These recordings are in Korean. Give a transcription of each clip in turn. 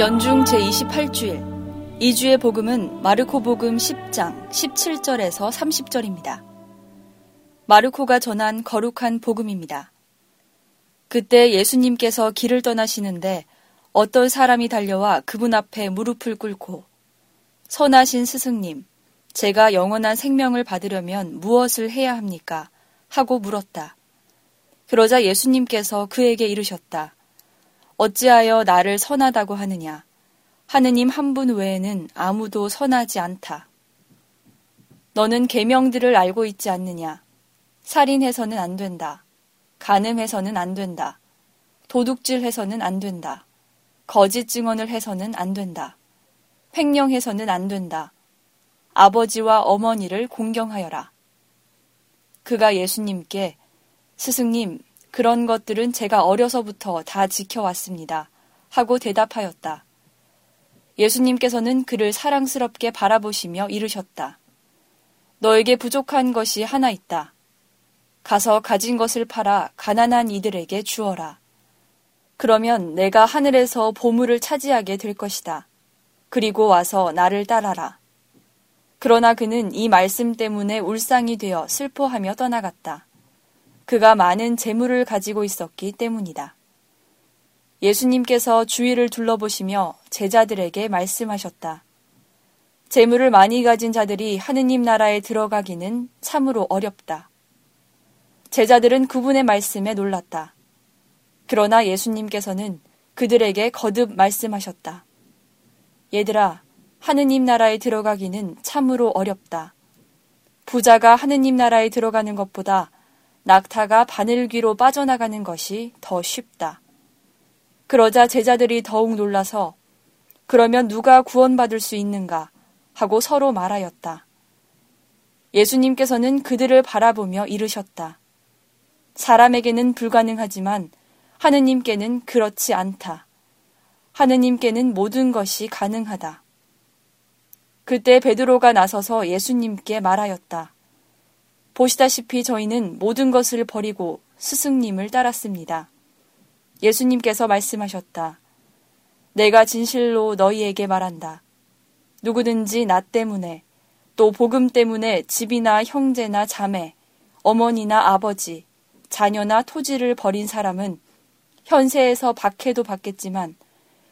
연중 제28주일 2주의 복음은 마르코 복음 10장 17절에서 30절입니다. 마르코가 전한 거룩한 복음입니다. 그때 예수님께서 길을 떠나시는데 어떤 사람이 달려와 그분 앞에 무릎을 꿇고 선하신 스승님, 제가 영원한 생명을 받으려면 무엇을 해야 합니까? 하고 물었다. 그러자 예수님께서 그에게 이르셨다. 어찌하여 나를 선하다고 하느냐? 하느님 한 분 외에는 아무도 선하지 않다. 너는 계명들을 알고 있지 않느냐? 살인해서는 안 된다. 간음해서는 안 된다. 도둑질해서는 안 된다. 거짓 증언을 해서는 안 된다. 횡령해서는 안 된다. 아버지와 어머니를 공경하여라. 그가 예수님께 스승님, 그런 것들은 제가 어려서부터 다 지켜왔습니다. 하고 대답하였다. 예수님께서는 그를 사랑스럽게 바라보시며 이르셨다. 너에게 부족한 것이 하나 있다. 가서 가진 것을 팔아 가난한 이들에게 주어라. 그러면 내가 하늘에서 보물을 차지하게 될 것이다. 그리고 와서 나를 따라라. 그러나 그는 이 말씀 때문에 울상이 되어 슬퍼하며 떠나갔다. 그가 많은 재물을 가지고 있었기 때문이다. 예수님께서 주위를 둘러보시며 제자들에게 말씀하셨다. 재물을 많이 가진 자들이 하느님 나라에 들어가기는 참으로 어렵다. 제자들은 그분의 말씀에 놀랐다. 그러나 예수님께서는 그들에게 거듭 말씀하셨다. 얘들아, 하느님 나라에 들어가기는 참으로 어렵다. 부자가 하느님 나라에 들어가는 것보다 낙타가 바늘귀로 빠져나가는 것이 더 쉽다. 그러자 제자들이 더욱 놀라서 그러면 누가 구원받을 수 있는가 하고 서로 말하였다. 예수님께서는 그들을 바라보며 이르셨다. 사람에게는 불가능하지만 하느님께는 그렇지 않다. 하느님께는 모든 것이 가능하다. 그때 베드로가 나서서 예수님께 말하였다. 보시다시피 저희는 모든 것을 버리고 스승님을 따랐습니다. 예수님께서 말씀하셨다. 내가 진실로 너희에게 말한다. 누구든지 나 때문에 또 복음 때문에 집이나 형제나 자매, 어머니나 아버지, 자녀나 토지를 버린 사람은 현세에서 박해도 받겠지만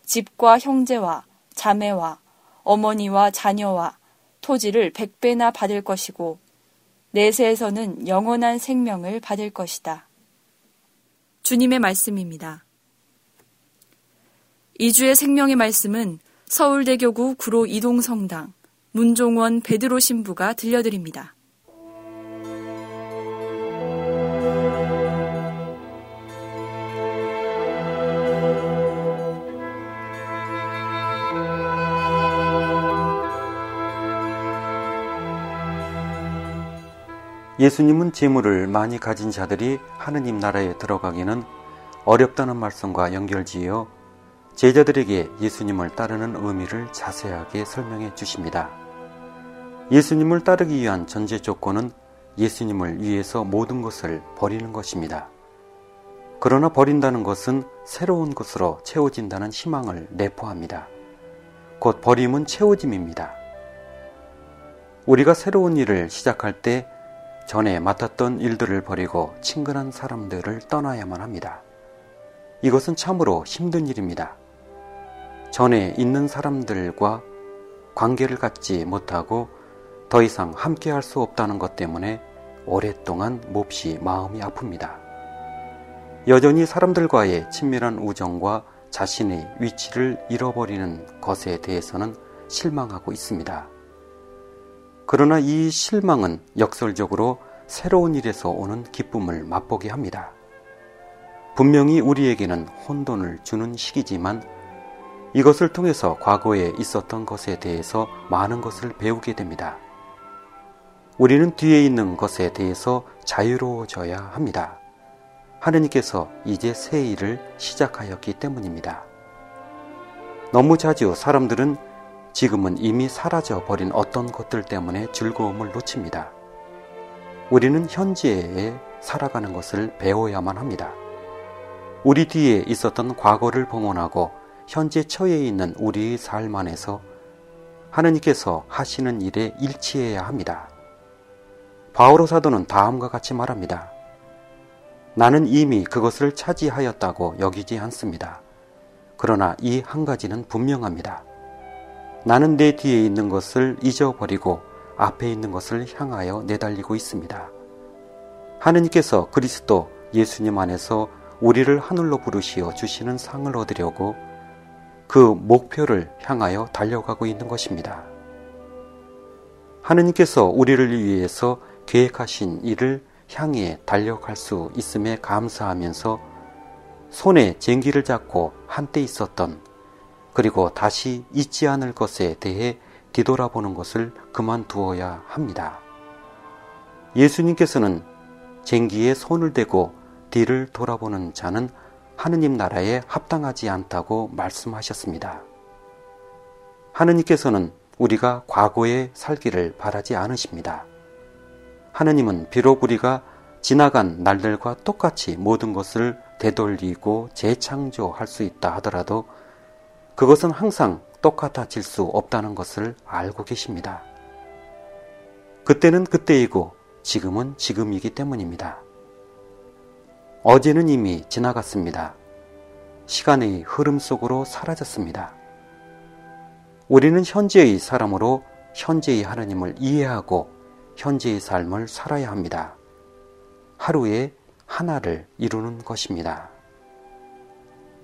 집과 형제와 자매와 어머니와 자녀와 토지를 백배나 받을 것이고 내세에서는 영원한 생명을 받을 것이다. 주님의 말씀입니다. 이주의 생명의 말씀은 서울대교구 구로 이동성당 문종원 베드로 신부가 들려드립니다. 예수님은 재물을 많이 가진 자들이 하느님 나라에 들어가기는 어렵다는 말씀과 연결지어 제자들에게 예수님을 따르는 의미를 자세하게 설명해 주십니다. 예수님을 따르기 위한 전제 조건은 예수님을 위해서 모든 것을 버리는 것입니다. 그러나 버린다는 것은 새로운 것으로 채워진다는 희망을 내포합니다. 곧 버림은 채워짐입니다. 우리가 새로운 일을 시작할 때 전에 맡았던 일들을 버리고 친근한 사람들을 떠나야만 합니다. 이것은 참으로 힘든 일입니다. 전에 있는 사람들과 관계를 갖지 못하고 더 이상 함께 할 수 없다는 것 때문에 오랫동안 몹시 마음이 아픕니다. 여전히 사람들과의 친밀한 우정과 자신의 위치를 잃어버리는 것에 대해서는 실망하고 있습니다. 그러나 이 실망은 역설적으로 새로운 일에서 오는 기쁨을 맛보게 합니다. 분명히 우리에게는 혼돈을 주는 시기지만 이것을 통해서 과거에 있었던 것에 대해서 많은 것을 배우게 됩니다. 우리는 뒤에 있는 것에 대해서 자유로워져야 합니다. 하느님께서 이제 새 일을 시작하였기 때문입니다. 너무 자주 사람들은 지금은 이미 사라져 버린 어떤 것들 때문에 즐거움을 놓칩니다. 우리는 현재에 살아가는 것을 배워야만 합니다. 우리 뒤에 있었던 과거를 봉헌하고 현재 처해 있는 우리의 삶 안에서 하느님께서 하시는 일에 일치해야 합니다. 바오로 사도는 다음과 같이 말합니다. 나는 이미 그것을 차지하였다고 여기지 않습니다. 그러나 이 한 가지는 분명합니다. 나는 내 뒤에 있는 것을 잊어버리고 앞에 있는 것을 향하여 내달리고 있습니다. 하느님께서 그리스도 예수님 안에서 우리를 하늘로 부르시어 주시는 상을 얻으려고 그 목표를 향하여 달려가고 있는 것입니다. 하느님께서 우리를 위해서 계획하신 일을 향해 달려갈 수 있음에 감사하면서 손에 쟁기를 잡고 한때 있었던 그리고 다시 잊지 않을 것에 대해 뒤돌아보는 것을 그만두어야 합니다. 예수님께서는 쟁기에 손을 대고 뒤를 돌아보는 자는 하느님 나라에 합당하지 않다고 말씀하셨습니다. 하느님께서는 우리가 과거에 살기를 바라지 않으십니다. 하느님은 비록 우리가 지나간 날들과 똑같이 모든 것을 되돌리고 재창조할 수 있다 하더라도 그것은 항상 똑같아질 수 없다는 것을 알고 계십니다. 그때는 그때이고 지금은 지금이기 때문입니다. 어제는 이미 지나갔습니다. 시간의 흐름 속으로 사라졌습니다. 우리는 현재의 사람으로 현재의 하나님을 이해하고 현재의 삶을 살아야 합니다. 하루에 하나를 이루는 것입니다.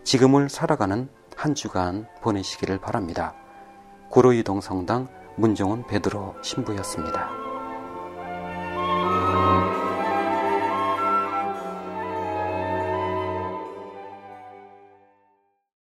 지금을 살아가는 한 주간 보내시기를 바랍니다. 구로이동 성당 문정훈 베드로 신부였습니다.